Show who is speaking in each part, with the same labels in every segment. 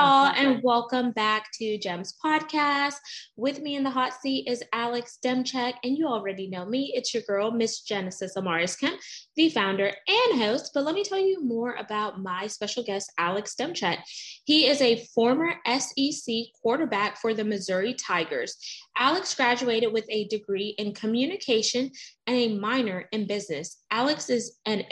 Speaker 1: Y'all, and welcome back to Gems Podcast. With me in the hot seat is Alex Demczak, and you already know me. It's your girl, Miss Genesis Amaris Kemp, the founder and host. But let me tell you more about my special guest, Alex Demczak. He is a former SEC quarterback for the Missouri Tigers. Alex graduated with a degree in communication and a minor in business. Alex is an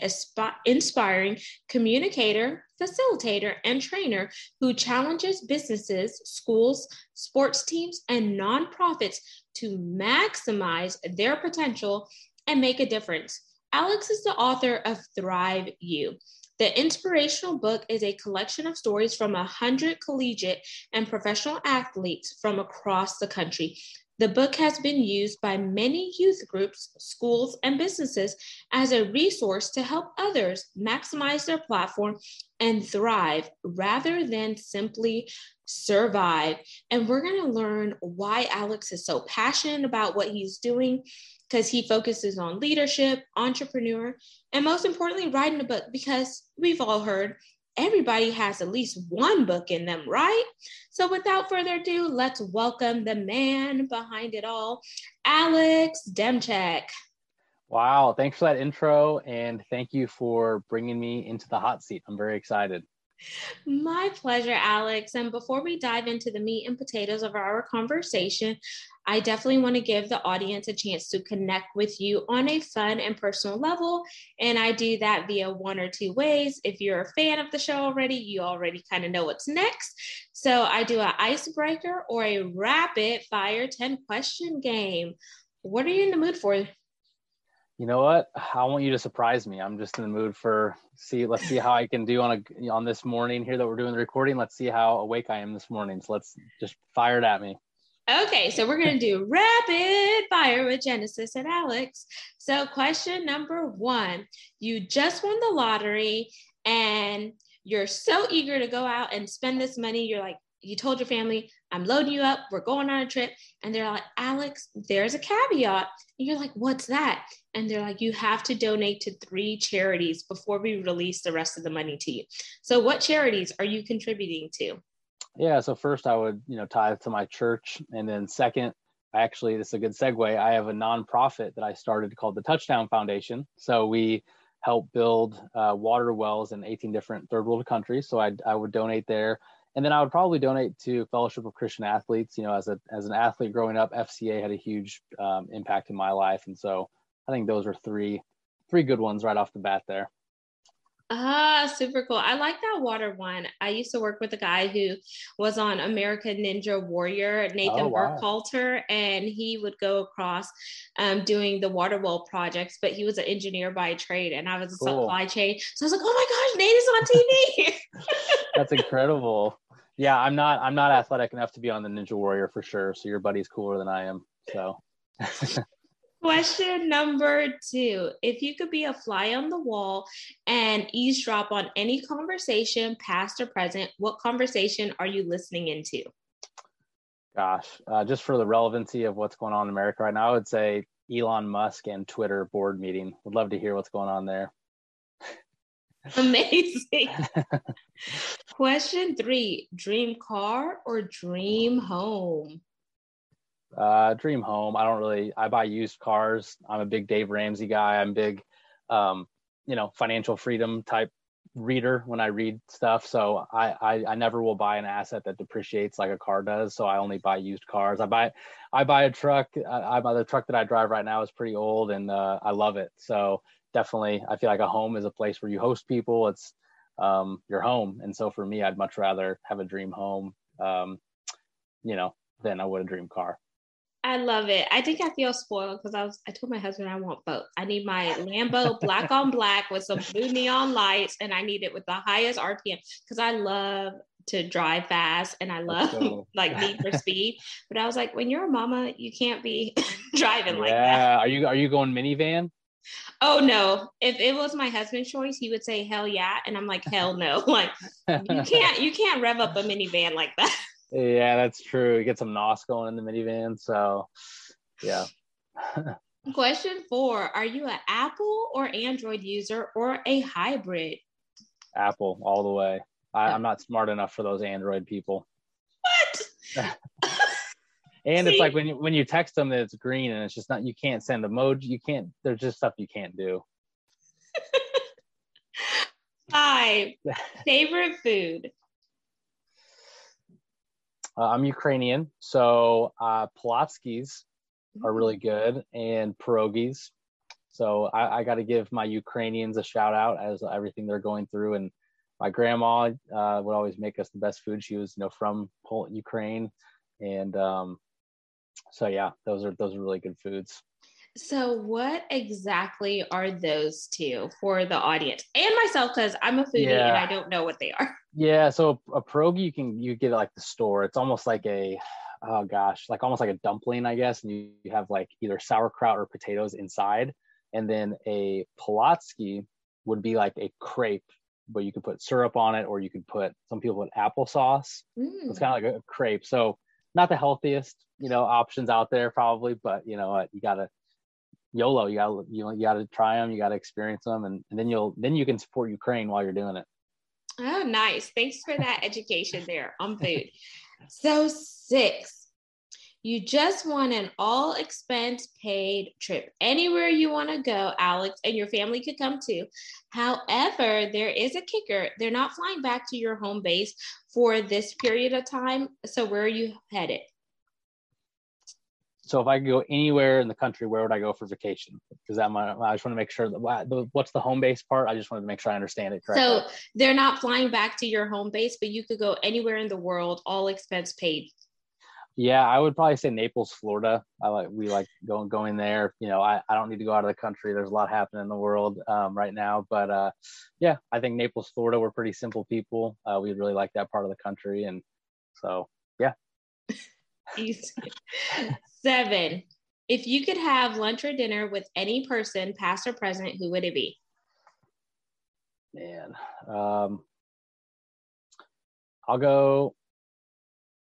Speaker 1: inspiring communicator, facilitator, and trainer who challenges businesses, schools, sports teams, and nonprofits to maximize their potential and make a difference. Alex is the author of Thrive You. The inspirational book is a collection of stories from 100 collegiate and professional athletes from across the country the book has been used by many youth groups, schools, and businesses as a resource to help others maximize their platform and thrive rather than simply survive. And we're going to learn why Alex is so passionate about what he's doing because he focuses on leadership, entrepreneur, and most importantly, writing a book because we've all heard everybody has at least one book in them, right? So without further ado, let's welcome the man behind it all, Alex Demczak.
Speaker 2: Wow, thanks for that intro and thank you for bringing me into the hot seat. I'm very excited.
Speaker 1: My pleasure, Alex. And before we dive into the meat and potatoes of our conversation, I definitely want to give the audience a chance to connect with you on a fun and personal level. And I do that via one or two ways. If you're a fan of the show already, you already kind of know what's next. So I do an icebreaker or a rapid fire 10 question game. What are you in the mood for
Speaker 2: you know what? I want you to surprise me. I'm just in the mood for see. Let's see how I can do on a on this morning here that we're doing the recording. Let's see how awake I am this morning. So let's just fire it at me.
Speaker 1: Okay, so we're gonna do rapid fire with Genesis and Alex. So question number one: You just won the lottery, and you're so eager to go out and spend this money. You're like, you told your family, I'm loading you up, we're going on a trip. And they're like, Alex, there's a caveat. And you're like, what's that? And they're like, you have to donate to three charities before we release the rest of the money to you. So, what charities are you contributing to?
Speaker 2: Yeah, so first I would, you know, tithe to my church. And then second, actually, this is a good segue. I have a nonprofit that I started called the Touchdown Foundation. So we help build uh, water wells in 18 different third world countries. So I, I would donate there and then I would probably donate to Fellowship of Christian Athletes. You know, as a as an athlete growing up, FCA had a huge um, impact in my life, and so I think those are three three good ones right off the bat there.
Speaker 1: Ah, super cool. I like that water one. I used to work with a guy who was on American Ninja Warrior, Nathan oh, wow. Burkhalter, and he would go across um, doing the water well projects, but he was an engineer by trade and I was a cool. supply chain. So I was like, oh my gosh, Nate is on
Speaker 2: TV. That's incredible yeah, I'm not I'm not athletic enough to be on the Ninja Warrior for sure. So your buddy's cooler than I am. So
Speaker 1: Question number two. If you could be a fly on the wall and eavesdrop on any conversation, past or present, what conversation are you listening into?
Speaker 2: Gosh, uh, just for the relevancy of what's going on in America right now, I would say Elon Musk and Twitter board meeting. Would love to hear what's going on there.
Speaker 1: Amazing. Question three Dream car or dream home?
Speaker 2: Uh, dream home. I don't really, I buy used cars. I'm a big Dave Ramsey guy. I'm big, um, you know, financial freedom type reader when I read stuff. So I, I, I never will buy an asset that depreciates like a car does. So I only buy used cars. I buy I buy a truck. I, I buy the truck that I drive right now is pretty old and uh, I love it. So definitely I feel like a home is a place where you host people. It's um, your home. And so for me, I'd much rather have a dream home, um, you know, than I would a dream car.
Speaker 1: I love it. I think I feel spoiled because I was I told my husband I want both. I need my Lambo black on black with some blue neon lights, and I need it with the highest RPM because I love to drive fast and I love like Need for Speed. But I was like, when you're a mama, you can't be driving like
Speaker 2: that. Yeah. Are you are you going minivan?
Speaker 1: Oh no! If it was my husband's choice, he would say hell yeah, and I'm like hell no. Like you can't you can't rev up a minivan like that.
Speaker 2: Yeah, that's true. You get some nos going in the minivan. So yeah.
Speaker 1: Question four: Are you an Apple or Android user or a hybrid?
Speaker 2: Apple all the way. I, am not smart enough for those Android people.
Speaker 1: What?
Speaker 2: and See? it's like when you when you text them that it's green and it's just not you can't send emoji. You can't. There's just stuff you can't do.
Speaker 1: Five favorite food.
Speaker 2: Uh, I'm Ukrainian, so uh, Polotskis are really mm. good and pierogies. So I, I got to give my Ukrainians a shout out as everything they're going through. And my grandma uh, would always make us the best food. She was, you know, from Ukraine, and um, so yeah, those are those are really good foods.
Speaker 1: So, what exactly are those two for the audience and myself? Because I'm a foodie yeah. and I don't know what they are.
Speaker 2: Yeah, so a pierogi you can you get it like the store. It's almost like a oh gosh, like almost like a dumpling, I guess. And you, you have like either sauerkraut or potatoes inside, and then a Polotsky would be like a crepe, but you could put syrup on it, or you could put some people put applesauce. Mm. It's kind of like a crepe. So not the healthiest, you know, options out there probably, but you know what, you gotta YOLO. You gotta you know you gotta try them. You gotta experience them, and, and then you'll then you can support Ukraine while you're doing it.
Speaker 1: Oh, nice. Thanks for that education there on food. So six, you just want an all expense paid trip anywhere you want to go, Alex, and your family could come too. However, there is a kicker. They're not flying back to your home base for this period of time. So where are you headed?
Speaker 2: So if I could go anywhere in the country, where would I go for vacation? Because that my, I just want to make sure that what's the home base part. I just wanted to make sure I understand it correctly.
Speaker 1: So they're not flying back to your home base, but you could go anywhere in the world, all expense paid.
Speaker 2: Yeah, I would probably say Naples, Florida. I like we like going going there. You know, I, I don't need to go out of the country. There's a lot happening in the world um, right now, but uh, yeah, I think Naples, Florida. We're pretty simple people. Uh, we really like that part of the country, and so yeah.
Speaker 1: Seven. If you could have lunch or dinner with any person, past or present, who would it be?
Speaker 2: Man, um, I'll go.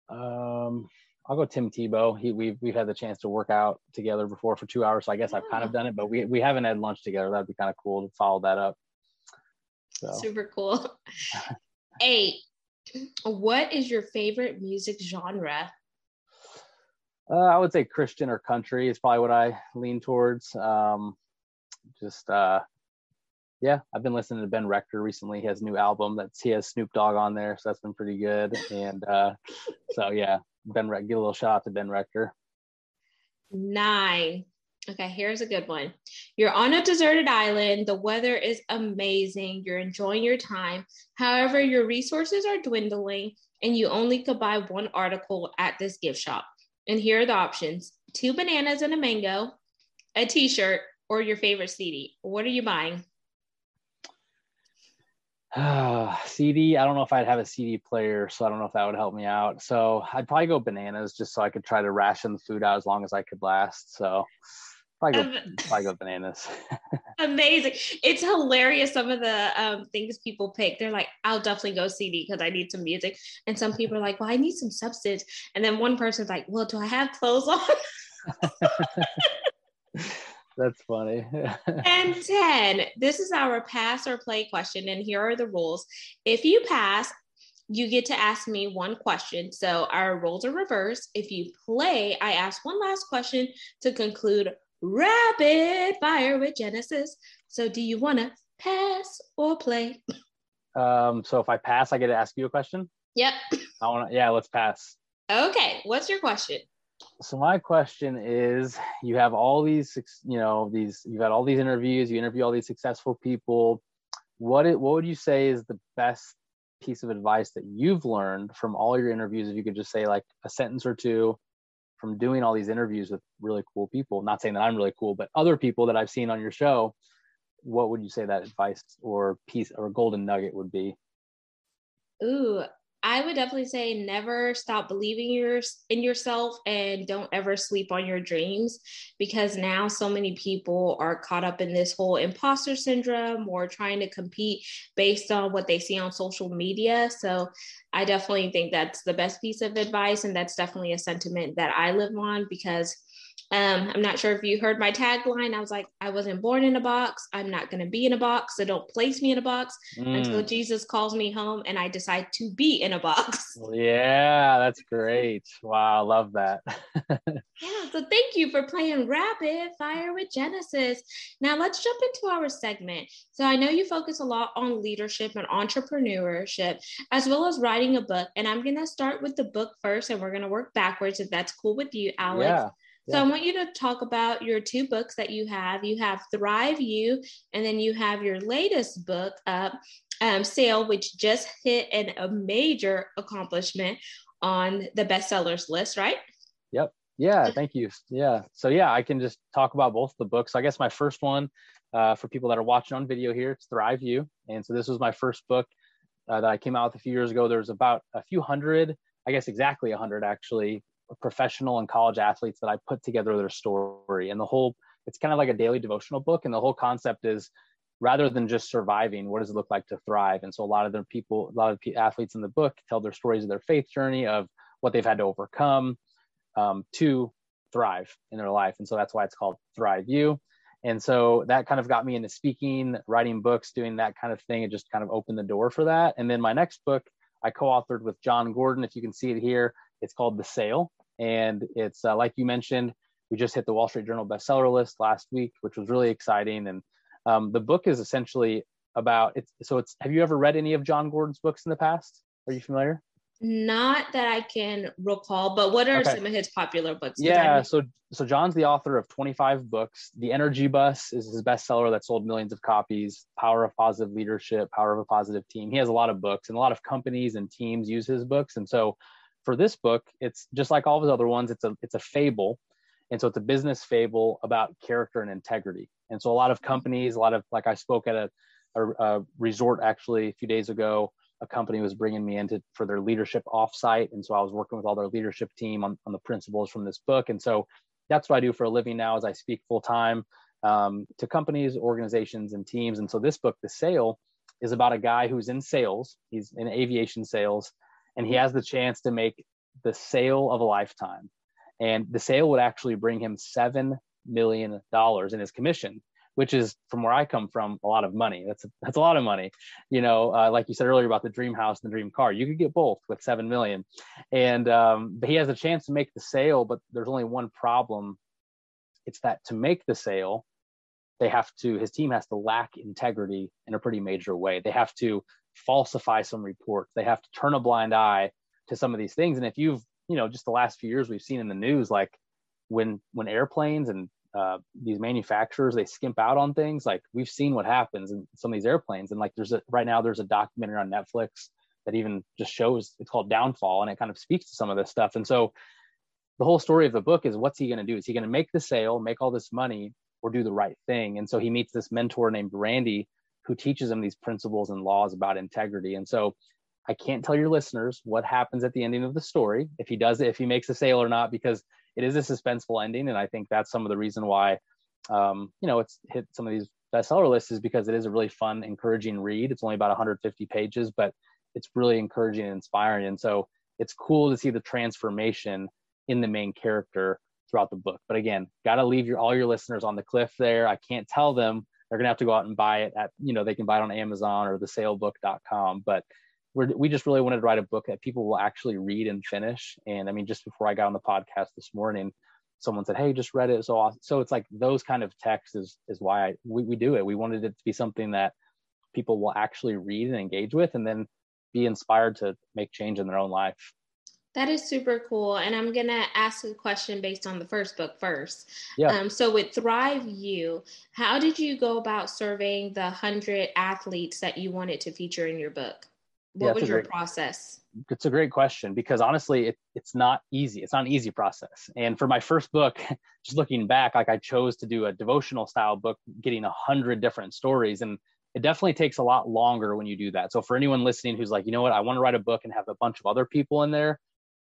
Speaker 2: Um, I'll go Tim Tebow. He we've we've had the chance to work out together before for two hours, so I guess I've kind of done it, but we we haven't had lunch together. That'd be kind of cool to follow that up.
Speaker 1: So. Super cool. Eight. What is your favorite music genre?
Speaker 2: Uh, I would say Christian or country is probably what I lean towards. Um, just uh, yeah, I've been listening to Ben Rector recently. He has a new album that's he has Snoop Dogg on there, so that's been pretty good. And uh, so yeah, Ben Rector, give a little shout out to Ben Rector.
Speaker 1: Nine. Okay, here's a good one. You're on a deserted island. The weather is amazing. You're enjoying your time. However, your resources are dwindling and you only could buy one article at this gift shop. And here are the options two bananas and a mango, a t shirt, or your favorite CD. What are you buying?
Speaker 2: Ah, CD, I don't know if I'd have a CD player, so I don't know if that would help me out. So I'd probably go bananas just so I could try to ration the food out as long as I could last. So probably go, um, probably go bananas.
Speaker 1: amazing. It's hilarious. Some of the um, things people pick, they're like, I'll definitely go CD because I need some music. And some people are like, well, I need some substance. And then one person's like, well, do I have clothes on?
Speaker 2: That's funny.
Speaker 1: and 10, this is our pass or play question. And here are the rules. If you pass, you get to ask me one question. So our roles are reversed. If you play, I ask one last question to conclude rapid fire with Genesis. So, do you want to pass or play?
Speaker 2: Um, so if I pass, I get to ask you a question.
Speaker 1: Yep.
Speaker 2: I want to. Yeah, let's pass.
Speaker 1: Okay. What's your question?
Speaker 2: So my question is: You have all these, you know, these. You've had all these interviews. You interview all these successful people. What it, What would you say is the best piece of advice that you've learned from all your interviews? If you could just say like a sentence or two from doing all these interviews with really cool people not saying that i'm really cool but other people that i've seen on your show what would you say that advice or piece or golden nugget would be
Speaker 1: ooh I would definitely say never stop believing in yourself and don't ever sleep on your dreams because now so many people are caught up in this whole imposter syndrome or trying to compete based on what they see on social media. So I definitely think that's the best piece of advice. And that's definitely a sentiment that I live on because um, I'm not sure if you heard my tagline. I was like, I wasn't born in a box. I'm not going to be in a box. So don't place me in a box mm. until Jesus calls me home and I decide to be in a box.
Speaker 2: Yeah, that's great. Wow, I love that.
Speaker 1: yeah, so thank you for playing Rapid Fire with Genesis. Now let's jump into our segment. So I know you focus a lot on leadership and entrepreneurship, as well as writing a book. And I'm going to start with the book first and we're going to work backwards if that's cool with you, Alex.
Speaker 2: Yeah.
Speaker 1: So I want you to talk about your two books that you have. You have ThriveU, and then you have your latest book up, um, Sale, which just hit an, a major accomplishment on the bestsellers list, right?
Speaker 2: Yep. Yeah. Thank you. Yeah. So yeah, I can just talk about both the books. I guess my first one, uh, for people that are watching on video here, it's ThriveU, and so this was my first book uh, that I came out with a few years ago. There's about a few hundred, I guess exactly a hundred actually, professional and college athletes that I put together their story. And the whole, it's kind of like a daily devotional book. And the whole concept is rather than just surviving, what does it look like to thrive? And so a lot of the people, a lot of athletes in the book tell their stories of their faith journey, of what they've had to overcome um, to thrive in their life. And so that's why it's called ThriveU. And so that kind of got me into speaking, writing books, doing that kind of thing. It just kind of opened the door for that. And then my next book, I co authored with Jon Gordon. If you can see it here, it's called The Sale. and it's uh, like you mentioned, we just hit the Wall Street Journal bestseller list last week, which was really exciting. And um, the book is essentially about it's so it's. Have you ever read any of Jon Gordon's books in the past? Are you familiar?
Speaker 1: Not that I can recall, but what are okay. some of his popular books?
Speaker 2: Yeah, so so Jon's the author of 25 books. The Energy Bus is his bestseller that sold millions of copies. Power of Positive Leadership, Power of a Positive Team. He has a lot of books, and a lot of companies and teams use his books. And so for this book, it's just like all of his other ones. It's a it's a fable, and so it's a business fable about character and integrity. And so a lot of companies, a lot of like I spoke at a, a, a resort actually a few days ago. A company was bringing me into for their leadership offsite, and so I was working with all their leadership team on, on the principles from this book. And so that's what I do for a living now, as I speak full time um, to companies, organizations, and teams. And so this book, The Sale, is about a guy who's in sales. He's in aviation sales, and he has the chance to make the sale of a lifetime. And the sale would actually bring him $7 million in his commission, which is from where I come from, a lot of money. That's, that's a lot of money. You know, uh, like you said earlier about the dream house and the dream car, you could get both with 7 million. And um, but he has a chance to make the sale, but there's only one problem. It's that to make the sale, they have to, his team has to lack integrity in a pretty major way. They have to falsify some reports. They have to turn a blind eye to some of these things. And if you've, you know, just the last few years we've seen in the news, like when when airplanes and uh, these manufacturers they skimp out on things, like we've seen what happens in some of these airplanes. And like there's a right now there's a documentary on Netflix that even just shows it's called Downfall, and it kind of speaks to some of this stuff. And so the whole story of the book is what's he going to do? Is he going to make the sale, make all this money, or do the right thing? And so he meets this mentor named Randy who teaches him these principles and laws about integrity. And so I can't tell your listeners what happens at the ending of the story, if he does it, if he makes a sale or not, because it is a suspenseful ending. And I think that's some of the reason why, um, you know, it's hit some of these bestseller lists is because it is a really fun, encouraging read. It's only about 150 pages, but it's really encouraging and inspiring. And so it's cool to see the transformation in the main character throughout the book. But again, got to leave your all your listeners on the cliff there. I can't tell them they're going to have to go out and buy it at, you know, they can buy it on Amazon or thesalebook.com. But we're, we just really wanted to write a book that people will actually read and finish. And I mean, just before I got on the podcast this morning, someone said, Hey, just read it. So, awesome. so it's like those kind of texts is, is why I, we, we do it. We wanted it to be something that people will actually read and engage with and then be inspired to make change in their own life.
Speaker 1: That is super cool. And I'm going to ask a question based on the first book first.
Speaker 2: Yeah.
Speaker 1: Um, so, with ThriveU, how did you go about serving the 100 athletes that you wanted to feature in your book? What yeah, was your great, process?
Speaker 2: It's a great question because honestly, it, it's not easy. It's not an easy process. And for my first book, just looking back, like I chose to do a devotional style book, getting a hundred different stories. And it definitely takes a lot longer when you do that. So for anyone listening who's like, you know what, I want to write a book and have a bunch of other people in there,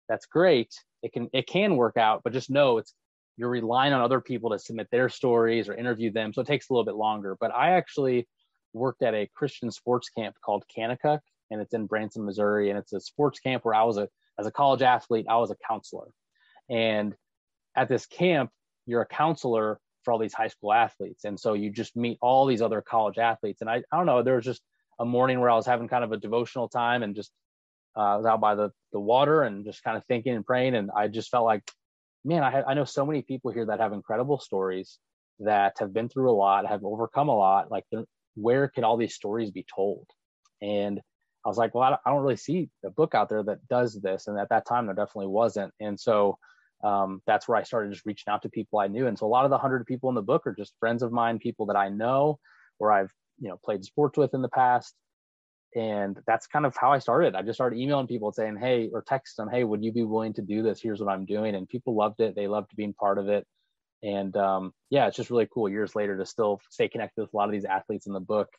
Speaker 2: that's great. It can it can work out, but just know it's you're relying on other people to submit their stories or interview them. So it takes a little bit longer. But I actually worked at a Christian sports camp called Kanakuk, and it's in Branson, Missouri. And it's a sports camp where I was a as a college athlete, I was a counselor. And at this camp, you're a counselor for all these high school athletes. And so you just meet all these other college athletes. And I, I don't know, there was just a morning where I was having kind of a devotional time and just uh, I was out by the, the water and just kind of thinking and praying. And I just felt like, man, I, I know so many people here that have incredible stories that have been through a lot, have overcome a lot. Like, where can all these stories be told? And I was like, well, I don't really see a book out there that does this. And at that time, there definitely wasn't. And so um, that's where I started just reaching out to people I knew. And so a lot of the hundred people in the book are just friends of mine, people that I know or I've, you know, played sports with in the past. And that's kind of how I started. I just started emailing people saying, Hey, or text them, Hey, would you be willing to do this? Here's what I'm doing. And people loved it. They loved being part of it. And um, yeah, it's just really cool years later to still stay connected with a lot of these athletes in the book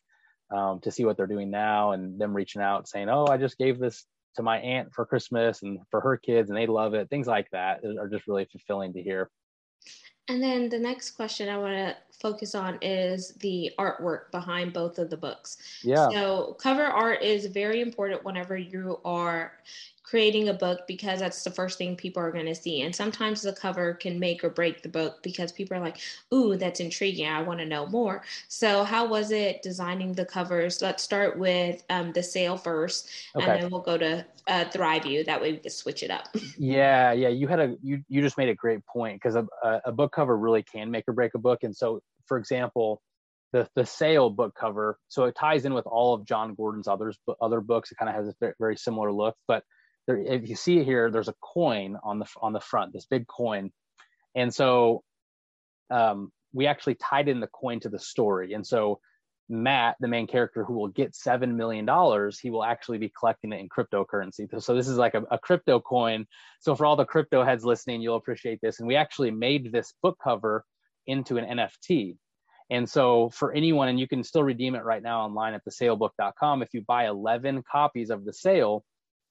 Speaker 2: um, to see what they're doing now and them reaching out saying, Oh, I just gave this to my aunt for Christmas and for her kids, and they love it. Things like that are just really fulfilling to hear.
Speaker 1: And then the next question I want to focus on is the artwork behind both of the books.
Speaker 2: Yeah.
Speaker 1: So cover art is very important whenever you are creating a book because that's the first thing people are going to see. And sometimes the cover can make or break the book because people are like, ooh, that's intriguing. I want to know more. So, how was it designing the covers? Let's start with um, the sale first, okay. and then we'll go to uh, ThriveU. That way we can switch it up.
Speaker 2: yeah, yeah. You had a you you just made a great point because a, a book cover really can make or break a book. And so, for example, the the sale book cover so it ties in with all of jon gordon's others other books it kind of has a very similar look but there, if you see it here, there's a coin on the on the front, this big coin, and so um, we actually tied in the coin to the story. And so Matt, the main character, who will get seven million dollars, he will actually be collecting it in cryptocurrency. So this is like a, a crypto coin. So for all the crypto heads listening, you'll appreciate this. And we actually made this book cover into an NFT. And so for anyone, and you can still redeem it right now online at thesalebook.com. If you buy 11 copies of the sale,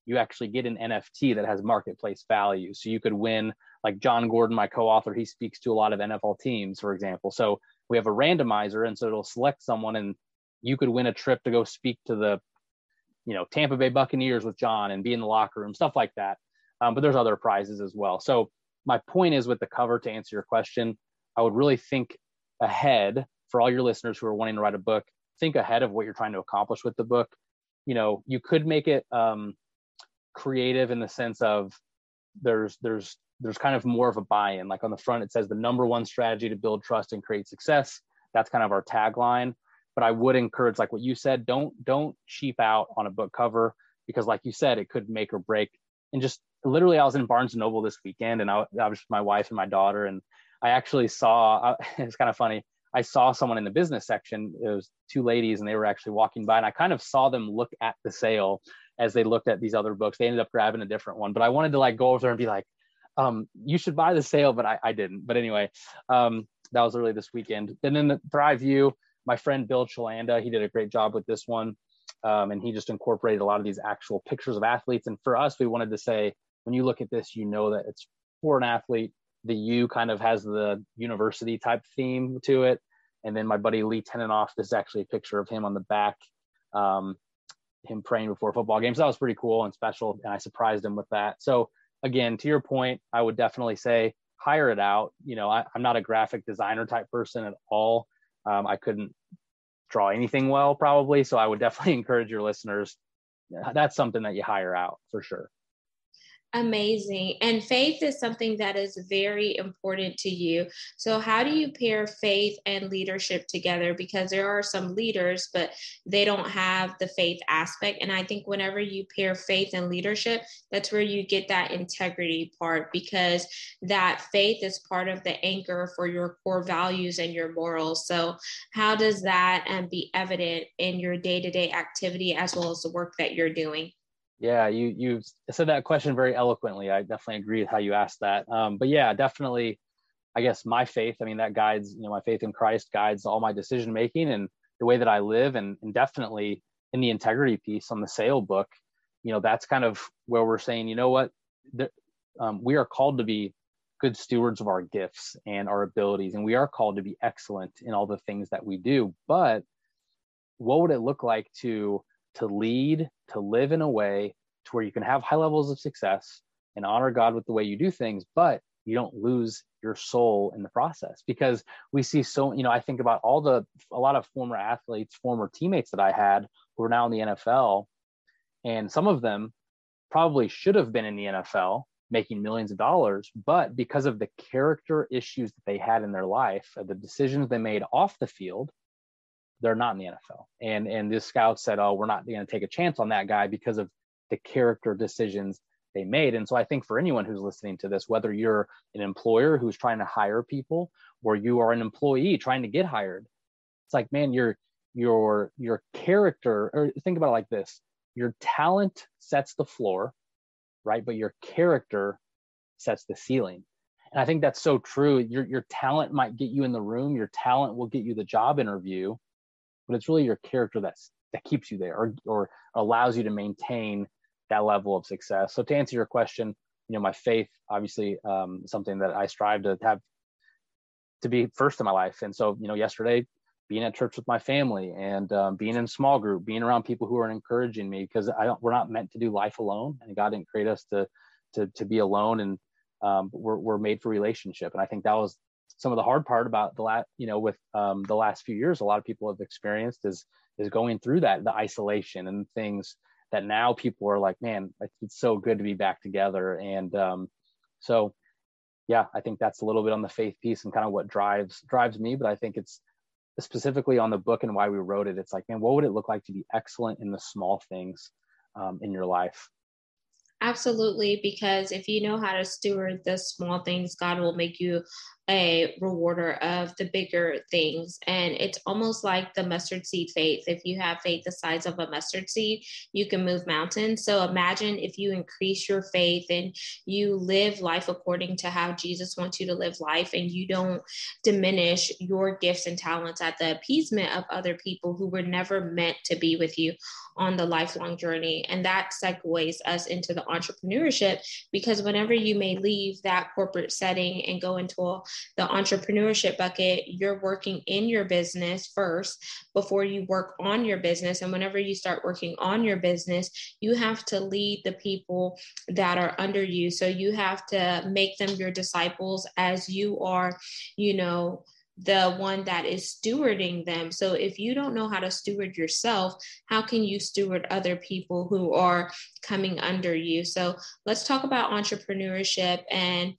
Speaker 2: you actually get an NFT that has marketplace value. So you could win, like Jon Gordon, my co-author, he speaks to a lot of NFL teams, for example. So we have a randomizer, and so it'll select someone, and you could win a trip to go speak to the, you know, Tampa Bay Buccaneers with Jon and be in the locker room, stuff like that. Um, but there's other prizes as well. So my point is with the cover to answer your question, I would really think ahead for all your listeners who are wanting to write a book. Think ahead of what you're trying to accomplish with the book. You know, you could make it um, creative in the sense of there's there's there's kind of more of a buy-in. Like on the front it says the number one strategy to build trust and create success. That's kind of our tagline. But i would encourage like what you said don't don't cheap out on a book cover because like you said it could make or break. And just literally i was in barnes and noble this weekend and i, I was with my wife and my daughter. And i actually saw it's kind of funny. I saw someone in the business section. It was two ladies and they were actually walking by and i kind of saw them look at the sale as they looked at these other books. They ended up grabbing a different one, but I wanted to like go over there and be like, um, you should buy the sale, but I, I didn't. But anyway, um, that was early this weekend. And then the ThriveU, my friend Bill Chalanda, he did a great job with this one. Um, and he just incorporated a lot of these actual pictures of athletes. And for us, we wanted to say, when you look at this, you know that it's for an athlete. The U kind of has the university type theme to it. And then my buddy Lee Tenenoff, this is actually a picture of him on the back. Um, him praying before football games. That was pretty cool and special, and I surprised him with that. So again, to your point, I would definitely say hire it out. You know, I, am not a graphic designer type person at all. Um, I couldn't draw anything well, probably. So I would definitely encourage your listeners. That's something that you hire out for sure.
Speaker 1: Amazing. And faith is something that is very important to you. So, how do you pair faith and leadership together? Because there are some leaders, but they don't have the faith aspect. And I think whenever you pair faith and leadership, that's where you get that integrity part because that faith is part of the anchor for your core values and your morals. So, how does that um, be evident in your day to day activity as well as the work that you're doing?
Speaker 2: Yeah, you you said that question very eloquently. I definitely agree with how you asked that. Um, but yeah, definitely, I guess my faith. I mean, that guides you know my faith in Christ guides all my decision making, and the way that I live and, and definitely in the integrity piece on the sale book, you know, that's kind of where we're saying, you know what, um, we are called to be good stewards of our gifts and our abilities, and we are called to be excellent in all the things that we do. But what would it look like to to lead, to live in a way to where you can have high levels of success and honor God with the way you do things, but you don't lose your soul in the process. Because we see so you know i think about all the a lot of former athletes former teammates that i had who are now in the nfl and some of them probably should have been in the nfl making millions of dollars but because of the character issues that they had in their life the decisions they made off the field they're not in the nfl and and this scout said oh we're not going to take a chance on that guy because of the character decisions they made. And so I think for anyone who's listening to this, whether you're an employer who's trying to hire people or you are an employee trying to get hired, it's like, man, your your your character, or think about it like this: your talent sets the floor, right? But your character sets the ceiling. And I think that's so true. Your your talent might get you in the room, your talent will get you the job interview, but it's really your character that's that keeps you there or or allows you to maintain that level of success. So to answer your question, you know, my faith obviously um, something that I strive to have to be first in my life. And so, you know, yesterday being at church with my family and um, being in small group, being around people who are encouraging me because I don't, we're not meant to do life alone, and God didn't create us to to to be alone, and um, we're we're made for relationship. And I think that was some of the hard part about the last, you know, with um, the last few years, a lot of people have experienced is is going through that the isolation and things that now people are like, man, it's so good to be back together. And um, so, yeah, I think that's a little bit on the faith piece and kind of what drives drives me. But I think it's specifically on the book and why we wrote it. It's like, man, what would it look like to be excellent in the small things um, in your life?
Speaker 1: Absolutely, because if you know how to steward the small things, God will make you a rewarder of the bigger things. And it's almost like the mustard seed faith. If you have faith the size of a mustard seed, you can move mountains. So imagine if you increase your faith and you live life according to how Jesus wants you to live life and you don't diminish your gifts and talents at the appeasement of other people who were never meant to be with you on the lifelong journey. And that segues us into the entrepreneurship because whenever you may leave that corporate setting and go into a the entrepreneurship bucket, you're working in your business first before you work on your business. And whenever you start working on your business, you have to lead the people that are under you. So you have to make them your disciples as you are, you know, the one that is stewarding them. So if you don't know how to steward yourself, how can you steward other people who are coming under you? So let's talk about entrepreneurship and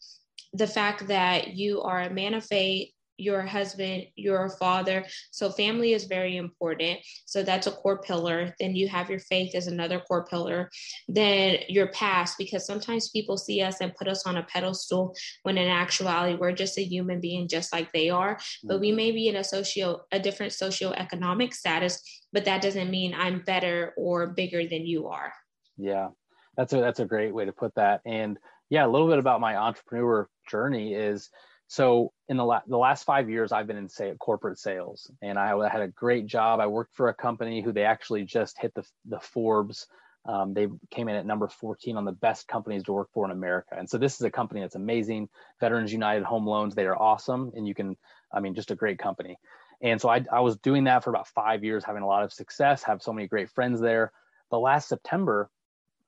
Speaker 1: the fact that you are a man of faith, your husband, your father. So family is very important. So that's a core pillar. Then you have your faith as another core pillar. Then your past, because sometimes people see us and put us on a pedestal when in actuality we're just a human being just like they are. But we may be in a socio a different socioeconomic status, but that doesn't mean I'm better or bigger than you are.
Speaker 2: Yeah. That's a that's a great way to put that. And yeah, a little bit about my entrepreneur journey is so in the, la- the last five years i've been in say corporate sales and i had a great job. I worked for a company who they actually just hit the, the forbes um, they came in at number 14 on the best companies to work for in america. And so this is a company that's amazing. Veterans united home loans they are awesome and you can i mean just a great company. And so I, I was doing that for about five years having a lot of success have so many great friends there. The last september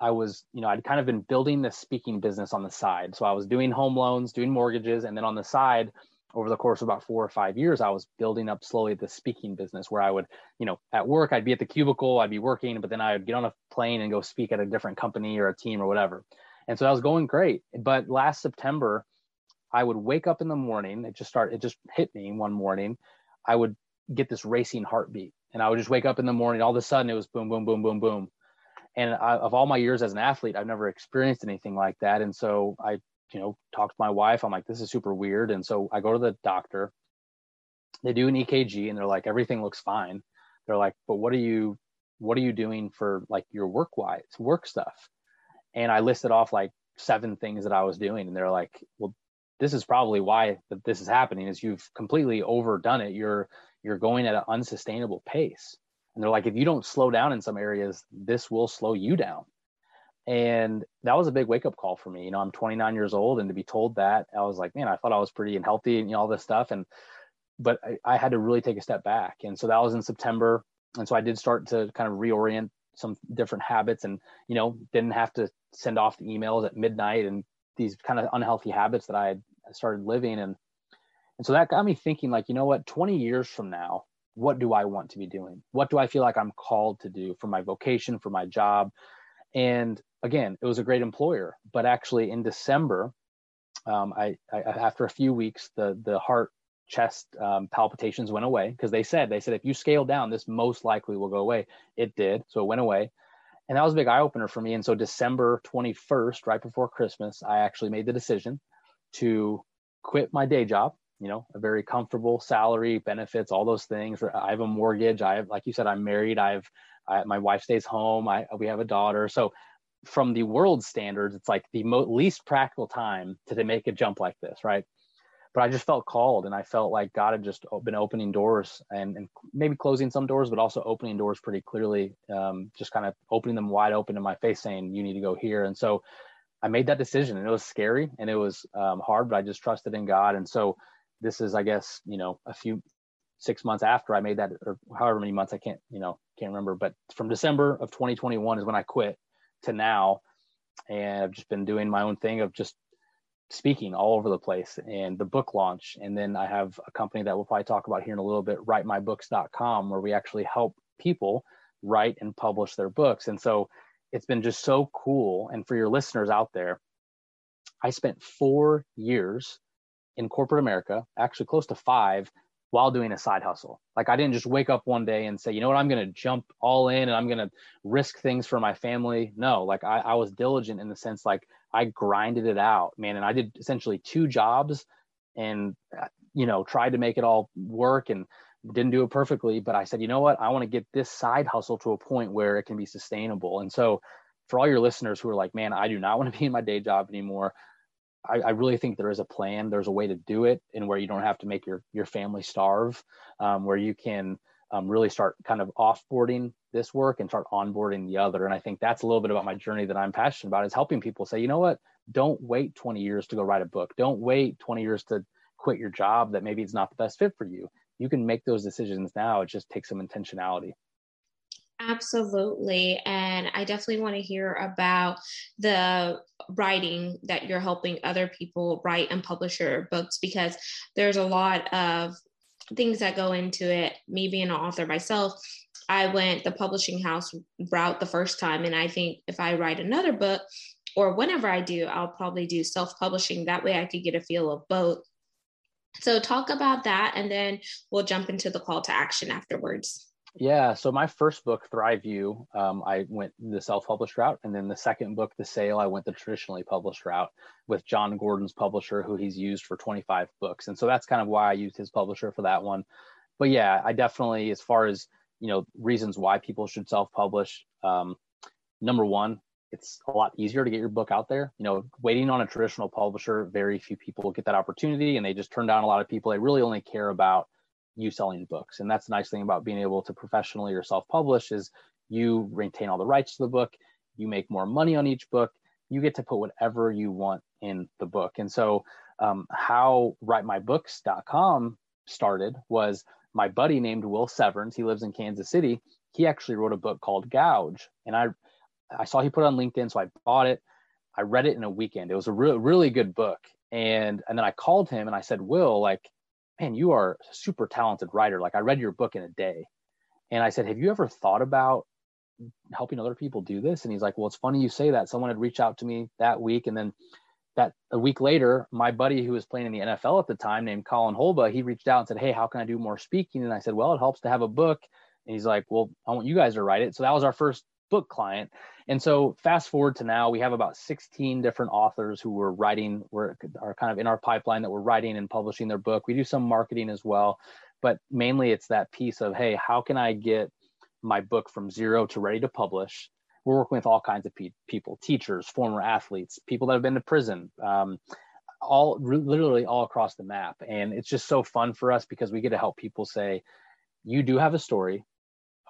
Speaker 2: I was, you know, I'd kind of been building this speaking business on the side. So I was doing home loans, doing mortgages, and then on the side, over the course of about four or five years, I was building up slowly the speaking business where I would, you know, at work, I'd be at the cubicle, I'd be working, but then I would get on a plane and go speak at a different company or a team or whatever. And so that was going great. But last September, I would wake up in the morning. It just started, it just hit me one morning. I would get this racing heartbeat and I would just wake up in the morning. All of a sudden, it was boom, boom, boom, boom, boom and I, of all my years as an athlete i've never experienced anything like that. And so i you know talked to my wife. I'm like this is super weird. And so i go to the doctor. They do an ekg and they're like everything looks fine. They're like but what are you what are you doing for like your work wise work stuff? And i listed off like seven things that i was doing. And they're like well this is probably why this is happening is you've completely overdone it. You're you're going at an unsustainable pace. And they're like, if you don't slow down in some areas, this will slow you down. And that was a big wake up call for me. You know, I'm 29 years old, and to be told that, I was like, man, I thought I was pretty and healthy and you know, all this stuff. And, but I, I had to really take a step back. And so that was in September. And so I did start to kind of reorient some different habits and, you know, didn't have to send off the emails at midnight and these kind of unhealthy habits that I had started living. And, and so that got me thinking, like, you know what, 20 years from now, what do I want to be doing? What do I feel like I'm called to do for my vocation, for my job? And again, it was a great employer, but actually in December, um, I, I, after a few weeks, the the heart chest um, palpitations went away because they said they said if you scale down, this most likely will go away. It did, so it went away, and that was a big eye opener for me. And so December twenty first, right before Christmas, I actually made the decision to quit my day job. You know, a very comfortable salary, benefits, all those things. I have a mortgage. I have, like you said, I'm married. I've I, my wife stays home. I we have a daughter. So from the world standards, it's like the mo- least practical time to make a jump like this, right? But I just felt called, and I felt like God had just been opening doors and, and maybe closing some doors, but also opening doors pretty clearly, um, just kind of opening them wide open in my face, saying, "You need to go here." And so I made that decision, and it was scary and it was um, hard, but I just trusted in God. And so this is, I guess, you know, a few six months after I made that, or however many months I can't, you know, can't remember. But from December of 2021 is when I quit to now, and I've just been doing my own thing of just speaking all over the place and the book launch. And then I have a company that we'll probably talk about here in a little bit, writemybooks.com, where we actually help people write and publish their books. And so it's been just so cool. And for your listeners out there, I spent four years in corporate America, actually close to five, while doing a side hustle. Like I didn't just wake up one day and say, you know what, I'm going to jump all in and I'm going to risk things for my family. No, like I, I was diligent in the sense like I grinded it out, man. And I did essentially two jobs and, uh, you know, tried to make it all work and didn't do it perfectly. But I said, you know what, I want to get this side hustle to a point where it can be sustainable. And so for all your listeners who are like, man, I do not want to be in my day job anymore. I, I, really think there is a plan. There's a way to do it, and where you don't have to make your your family starve, um, where you can um, really start kind of offboarding this work and start onboarding the other. And I think that's a little bit about my journey that I'm passionate about is helping people say, you know what, don't wait 20 years to go write a book. Don't wait 20 years to quit your job that maybe it's not the best fit for you. You can make those decisions now. It just takes some intentionality.
Speaker 1: Absolutely. And I definitely want to hear about the writing that you're helping other people write and publish your books because there's a lot of things that go into it. Me being an author myself, I went the publishing house route the first time. And I think if I write another book, or whenever I do, I'll probably do self publishing. That way I could get a feel of both. So, talk about that, and then we'll jump into the call to action afterwards.
Speaker 2: Yeah. So my first book, ThriveU, um, I went the self-published route, and then the second book, The Sale, I went the traditionally published route with Jon Gordon's publisher, who he's used for 25 books, and so that's kind of why I used his publisher for that one. But yeah, I definitely, as far as you know, reasons why people should self-publish. Um, number one, it's a lot easier to get your book out there. You know, waiting on a traditional publisher, very few people get that opportunity, and they just turn down a lot of people. They really only care about you selling books. And that's the nice thing about being able to professionally or self-publish is you retain all the rights to the book, you make more money on each book, you get to put whatever you want in the book. And so um, how writemybooks.com started was my buddy named Will Severns, he lives in Kansas City. He actually wrote a book called Gouge. And I I saw he put it on LinkedIn, so I bought it. I read it in a weekend. It was a re- really good book. And and then I called him and I said, Will, like man, you are a super talented writer. Like I read your book in a day. And I said, have you ever thought about helping other people do this? And he's like, well, it's funny you say that. Someone had reached out to me that week. And then that a week later, my buddy who was playing in the NFL at the time named Colin Holba, he reached out and said, hey, how can I do more speaking? And I said, well, it helps to have a book. And he's like, well, I want you guys to write it. So that was our first book client. And so fast forward to now, we have about 16 different authors who were writing, were are kind of in our pipeline that we're writing and publishing their book. We do some marketing as well, but mainly it's that piece of, hey, how can I get my book from zero to ready to publish? We're working with all kinds of pe- people, teachers, former athletes, people that have been to prison, um, all literally all across the map. And it's just so fun for us because we get to help people say, you do have a story.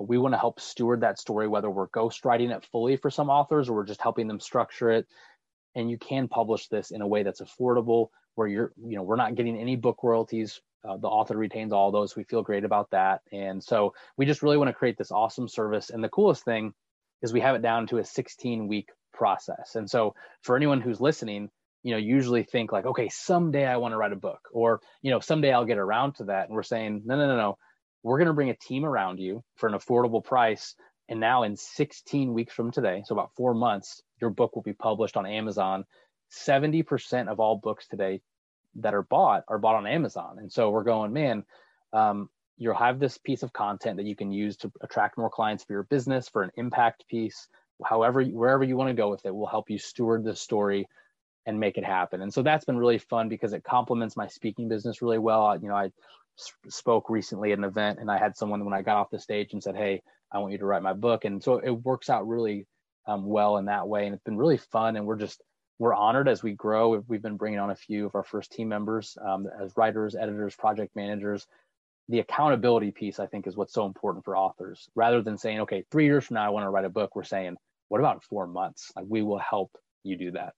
Speaker 2: We want to help steward that story, whether we're ghostwriting it fully for some authors or we're just helping them structure it. And you can publish this in a way that's affordable, where you're, you know, we're not getting any book royalties. Uh, the author retains all those. We feel great about that. And so we just really want to create this awesome service. And the coolest thing is we have it down to a 16 week process. And so for anyone who's listening, you know, usually think like, okay, someday I want to write a book or, you know, someday I'll get around to that. And we're saying, no, no, no, no. We're going to bring a team around you for an affordable price. And now in 16 weeks from today, so about four months, your book will be published on Amazon. 70% of all books today that are bought are bought on Amazon. And so we're going, man, um, you'll have this piece of content that you can use to attract more clients for your business, for an impact piece, however, wherever you want to go with it, will help you steward the story and make it happen. And so that's been really fun because it complements my speaking business really well. You know, I spoke recently at an event and I had someone when I got off the stage and said, Hey, I want you to write my book. And so it works out really um, well in that way. And it's been really fun. And we're just, we're honored as we grow. We've been bringing on a few of our first team members um, as writers, editors, project managers. The accountability piece, I think, is what's so important for authors. Rather than saying, okay, three years from now, I want to write a book, we're saying, what about four months? Like, we will help you do that.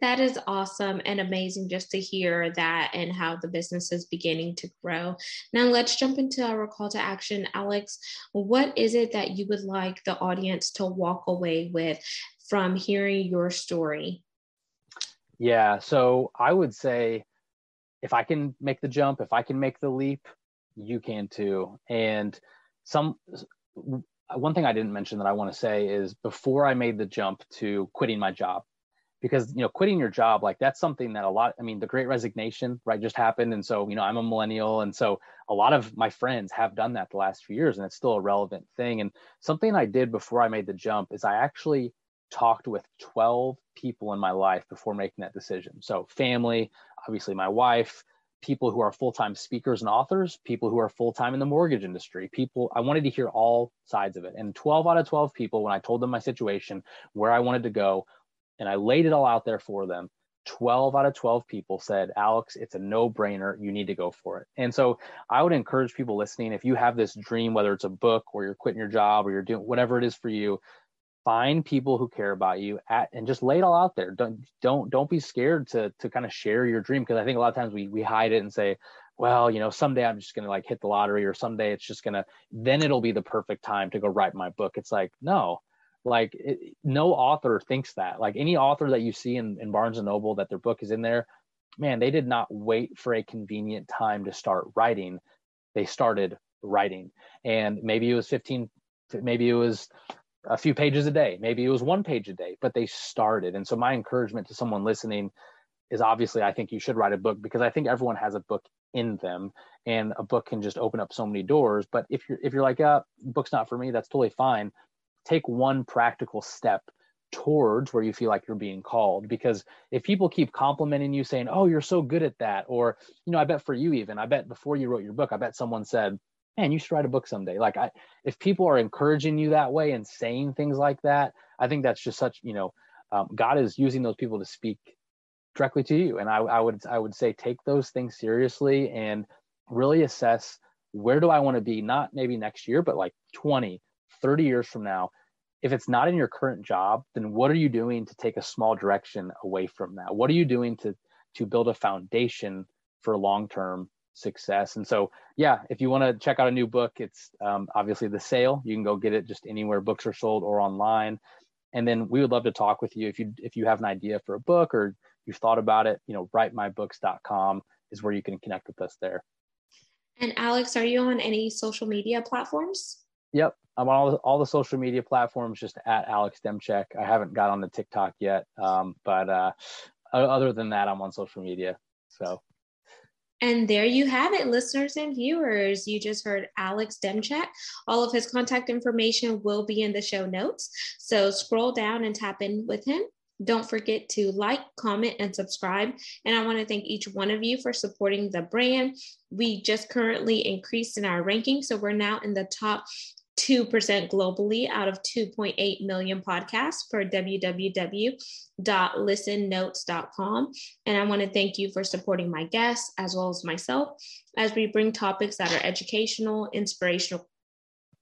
Speaker 1: That is awesome and amazing just to hear that and how the business is beginning to grow. Now, let's jump into our call to action. Alex, what is it that you would like the audience to walk away with from hearing your story?
Speaker 2: Yeah, so I would say if I can make the jump, if I can make the leap, you can too. And some one thing I didn't mention that I want to say is before I made the jump to quitting my job, because you know quitting your job like that's something that a lot i mean the great resignation right just happened. And so you know i'm a millennial. And so a lot of my friends have done that the last few years and it's still a relevant thing. And something i did before i made the jump is i actually talked with 12 people in my life before making that decision. So family obviously my wife people who are full-time speakers and authors people who are full-time in the mortgage industry people i wanted to hear all sides of it. And 12 out of 12 people when i told them my situation where i wanted to go and I laid it all out there for them. 12 out of 12 people said, Alex, it's a no brainer. You need to go for it. And so I would encourage people listening if you have this dream, whether it's a book or you're quitting your job or you're doing whatever it is for you, find people who care about you at, and just lay it all out there. Don't, don't, don't be scared to, to kind of share your dream. Cause I think a lot of times we, we hide it and say, well, you know, someday I'm just going to like hit the lottery or someday it's just going to, then it'll be the perfect time to go write my book. It's like, no, like it, no author thinks that. Like any author that you see in, in barnes and noble that their book is in there man they did not wait for a convenient time to start writing. They started writing. And maybe it was 15 maybe it was a few pages a day maybe it was one page a day but they started. And so my encouragement to someone listening is obviously i think you should write a book because i think everyone has a book in them and a book can just open up so many doors. But if you're if you're like uh book's not for me that's totally fine take one practical step towards where you feel like you're being called. Because if people keep complimenting you saying oh you're so good at that or you know i bet for you even i bet before you wrote your book i bet someone said man you should write a book someday like i if people are encouraging you that way and saying things like that i think that's just such you know um, god is using those people to speak directly to you. And I, I would i would say take those things seriously and really assess where do i want to be not maybe next year but like 20 30 years from now, if it's not in your current job, then what are you doing to take a small direction away from that? What are you doing to to build a foundation for long-term success? And so, yeah, if you want to check out a new book, it's um, obviously the sale. You can go get it just anywhere books are sold or online. And then we would love to talk with you if you if you have an idea for a book or you've thought about it. You know, writemybooks.com is where you can connect with us there.
Speaker 1: And Alex, are you on any social media platforms?
Speaker 2: Yep, I'm on all the, all the social media platforms, just at Alex Demczak. I haven't got on the TikTok yet, um, but uh, other than that, I'm on social media. So.
Speaker 1: And there you have it, listeners and viewers. You just heard Alex Demczak. All of his contact information will be in the show notes. So scroll down and tap in with him. Don't forget to like, comment, and subscribe. And I want to thank each one of you for supporting the brand. We just currently increased in our ranking. So we're now in the top 2% globally out of 2.8 million podcasts for www.listennotes.com. And I want to thank you for supporting my guests as well as myself as we bring topics that are educational, inspirational,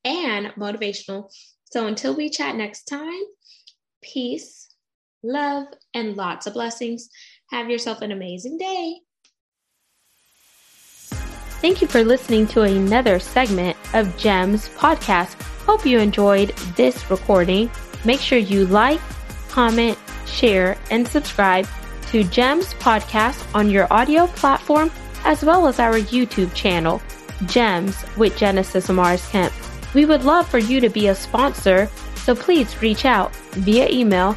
Speaker 1: and motivational. So until we chat next time, peace, love, and lots of blessings. Have yourself an amazing day. Thank you for listening to another segment of GEMS podcast. Hope you enjoyed this recording. Make sure you like, comment, share, and subscribe to GEMS podcast on your audio platform as well as our YouTube channel, GEMS with Genesis Amaris Kemp. We would love for you to be a sponsor, so please reach out via email